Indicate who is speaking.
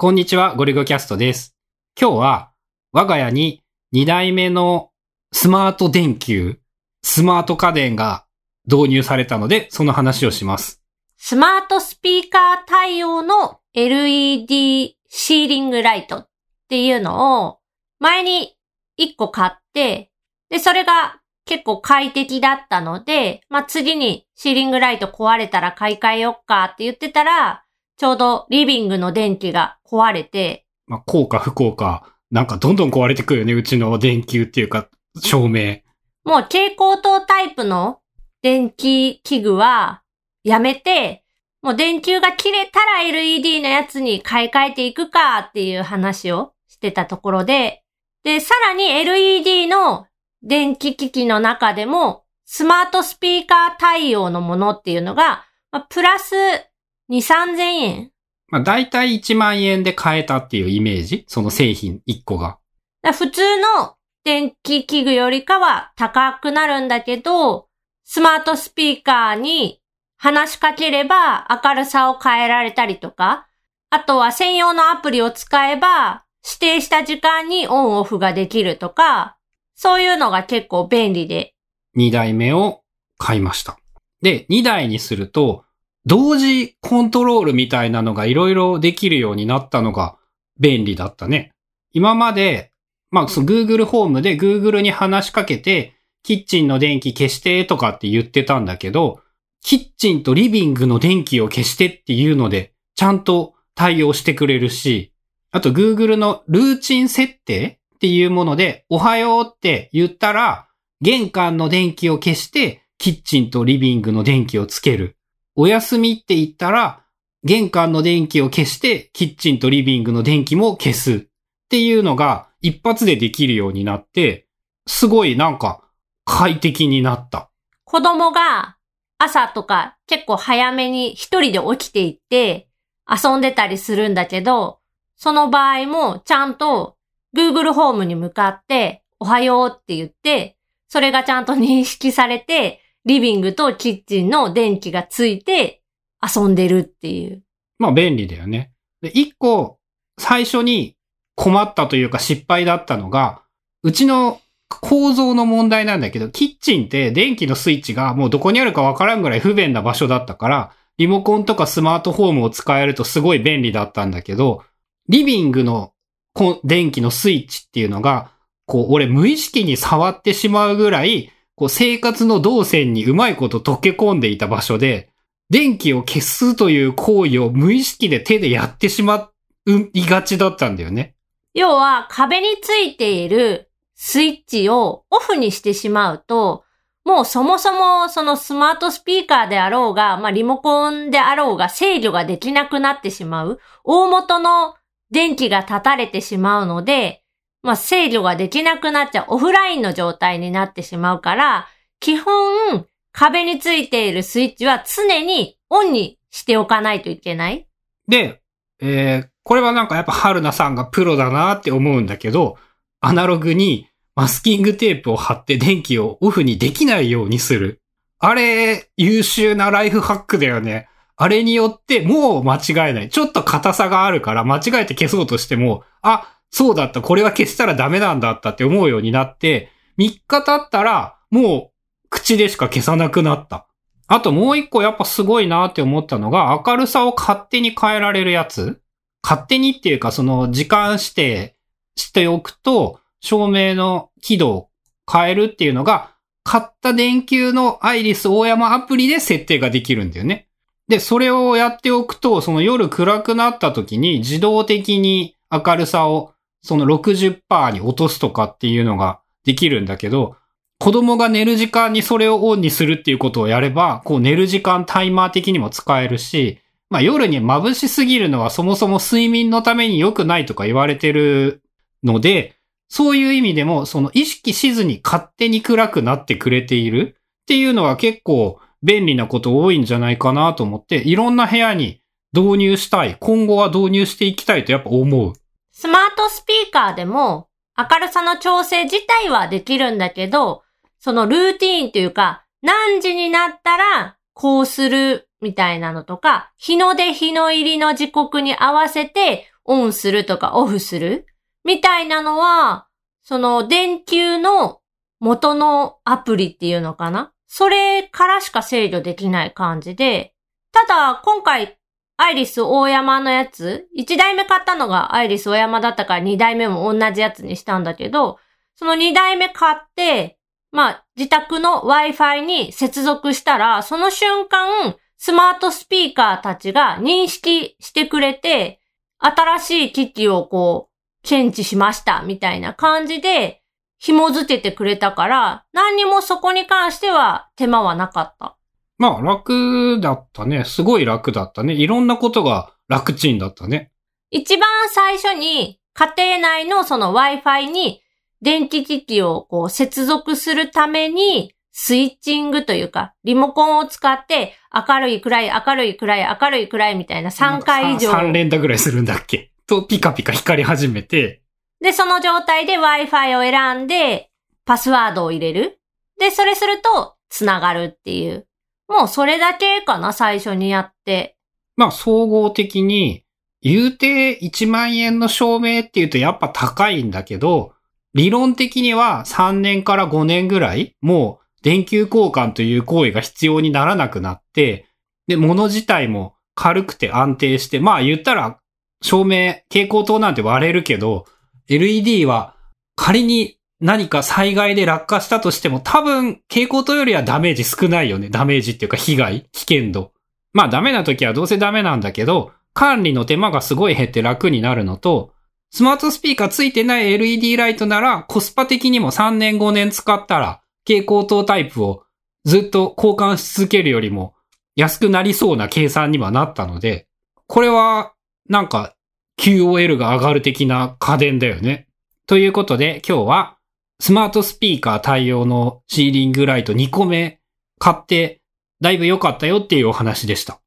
Speaker 1: こんにちは、ゴリゴキャストです。今日は、我が家に2代目のスマート電球、スマート家電が導入されたので、その話をします。
Speaker 2: スマートスピーカー対応の LED シーリングライトっていうのを前に1個買って、で、それが結構快適だったので、まあ、次にシーリングライト壊れたら買い替えよっかって言ってたら、ちょうどリビングの電気が壊れて、
Speaker 1: まあ、効果不効果、なんかどんどん壊れてくるよね、うちの電球っていうか、照明。
Speaker 2: もう蛍光灯タイプの電気器具はやめて、もう電球が切れたら LED のやつに買い替えていくかっていう話をしてたところで、で、さらに LED の電気機器の中でもスマートスピーカー対応のものっていうのが、まあ、プラス2、3000円
Speaker 1: まあ、だいたい1万円で買えたっていうイメージ？その製品1個が。
Speaker 2: だ普通の電気器具よりかは高くなるんだけど、スマートスピーカーに話しかければ明るさを変えられたりとか、あとは専用のアプリを使えば指定した時間にオンオフができるとか、そういうのが結構便利で。
Speaker 1: 2台目を買いました。で、2台にすると、同時コントロールみたいなのがいろいろできるようになったのが便利だったね。今まで、まあ、その Google ホームで Google に話しかけて、キッチンの電気消してとかって言ってたんだけど、キッチンとリビングの電気を消してっていうので、ちゃんと対応してくれるし、あと Google のルーチン設定っていうもので、おはようって言ったら、玄関の電気を消して、キッチンとリビングの電気をつける。お休みって言ったら、玄関の電気を消して、キッチンとリビングの電気も消す。っていうのが一発でできるようになって、すごいなんか快適になった。
Speaker 2: 子供が朝とか結構早めに一人で起きていって遊んでたりするんだけど、その場合もちゃんと Google ホームに向かっておはようって言って、それがちゃんと認識されて、リビングとキッチンの電気がついて遊んでるっていう。
Speaker 1: まあ便利だよね。で、一個最初に困ったというか失敗だったのが、うちの構造の問題なんだけど、キッチンって電気のスイッチがもうどこにあるかわからんぐらい不便な場所だったから、リモコンとかスマートフォームを使えるとすごい便利だったんだけど、リビングの電気のスイッチっていうのが、こう、俺無意識に触ってしまうぐらい、こう、生活の動線にうまいこと溶け込んでいた場所で、電気を消すという行為を無意識で手でやってしまいがちだったんだよね。
Speaker 2: 要は壁についているスイッチをオフにしてしまうと、もうそもそもそのスマートスピーカーであろうが、まあリモコンであろうが制御ができなくなってしまう。大元の電気が断たれてしまうので、まあ制御ができなくなっちゃう。オフラインの状態になってしまうから、基本壁についているスイッチは常にオンにしておかないといけない。
Speaker 1: で、えー、これはなんかやっぱ春菜さんがプロだなって思うんだけど、アナログにマスキングテープを貼って電気をオフにできないようにする。あれ、優秀なライフハックだよね。あれによってもう間違えない。ちょっと硬さがあるから間違えて消そうとしても、あ、そうだった、これは消したらダメなんだったって思うようになって、3日経ったらもう口でしか消さなくなった。あともう一個やっぱすごいなって思ったのが、明るさを勝手に変えられるやつ勝手にっていうかその時間指定しておくと、照明の輝度を変えるっていうのが、買った電球のアイリス大山アプリで設定ができるんだよね。で、それをやっておくと、その夜暗くなった時に自動的に明るさをその60%に落とすとかっていうのができるんだけど、子供が寝る時間にそれをオンにするっていうことをやれば、こう寝る時間タイマー的にも使えるし、まあ夜に眩しすぎるのはそもそも睡眠のために良くないとか言われてるので、そういう意味でも、その意識しずに勝手に暗くなってくれているっていうのは結構便利なこと多いんじゃないかなと思って、いろんな部屋に導入したい。今後は導入していきたいとやっぱ思う。
Speaker 2: スマートスピーカーでも明るさの調整自体はできるんだけど、そのルーティーンというか、何時になったらこうするみたいなのとか、日の出日の入りの時刻に合わせてオンするとかオフするみたいなのは、その電球の元のアプリっていうのかな？それからしか制御できない感じで、ただ今回アイリス大山のやつ、1台目買ったのがアイリス大山だったから2台目も同じやつにしたんだけど、その2台目買って、まあ自宅の Wi-Fi に接続したら、その瞬間、スマートスピーカーたちが認識してくれて、新しい機器をこう、検知しましたみたいな感じで紐付けてくれたから、何にもそこに関しては手間はなかった。
Speaker 1: まあ楽だったね。すごい楽だったね。いろんなことが楽ちんだったね。
Speaker 2: 一番最初に家庭内のその Wi-Fi に電気機器をこう接続するためにスイッチングというか、リモコンを使って明るい暗い明るい暗い明るい暗いみたいな3回以上。
Speaker 1: 3連打ぐらいするんだっけ？とピカピカ光り始めて。
Speaker 2: で、その状態で Wi-Fi を選んでパスワードを入れる。で、それすると繋がるっていう。もうそれだけかな、最初にやって。
Speaker 1: まあ、総合的に、言うて1万円の証明っていうとやっぱ高いんだけど、理論的には3年から5年ぐらい、もう電球交換という行為が必要にならなくなって、で、物自体も軽くて安定して、まあ言ったら、照明、蛍光灯なんて割れるけど、LED は仮に何か災害で落下したとしても多分蛍光灯よりはダメージ少ないよね。ダメージっていうか被害、危険度。まあダメな時はどうせダメなんだけど、管理の手間がすごい減って楽になるのと、スマートスピーカーついてない LED ライトならコスパ的にも3年5年使ったら蛍光灯タイプをずっと交換し続けるよりも安くなりそうな計算にはなったので、これはなんか QOL が上がる的な家電だよね。ということで今日はスマートスピーカー対応のシーリングライト2個目買ってだいぶ良かったよっていうお話でした。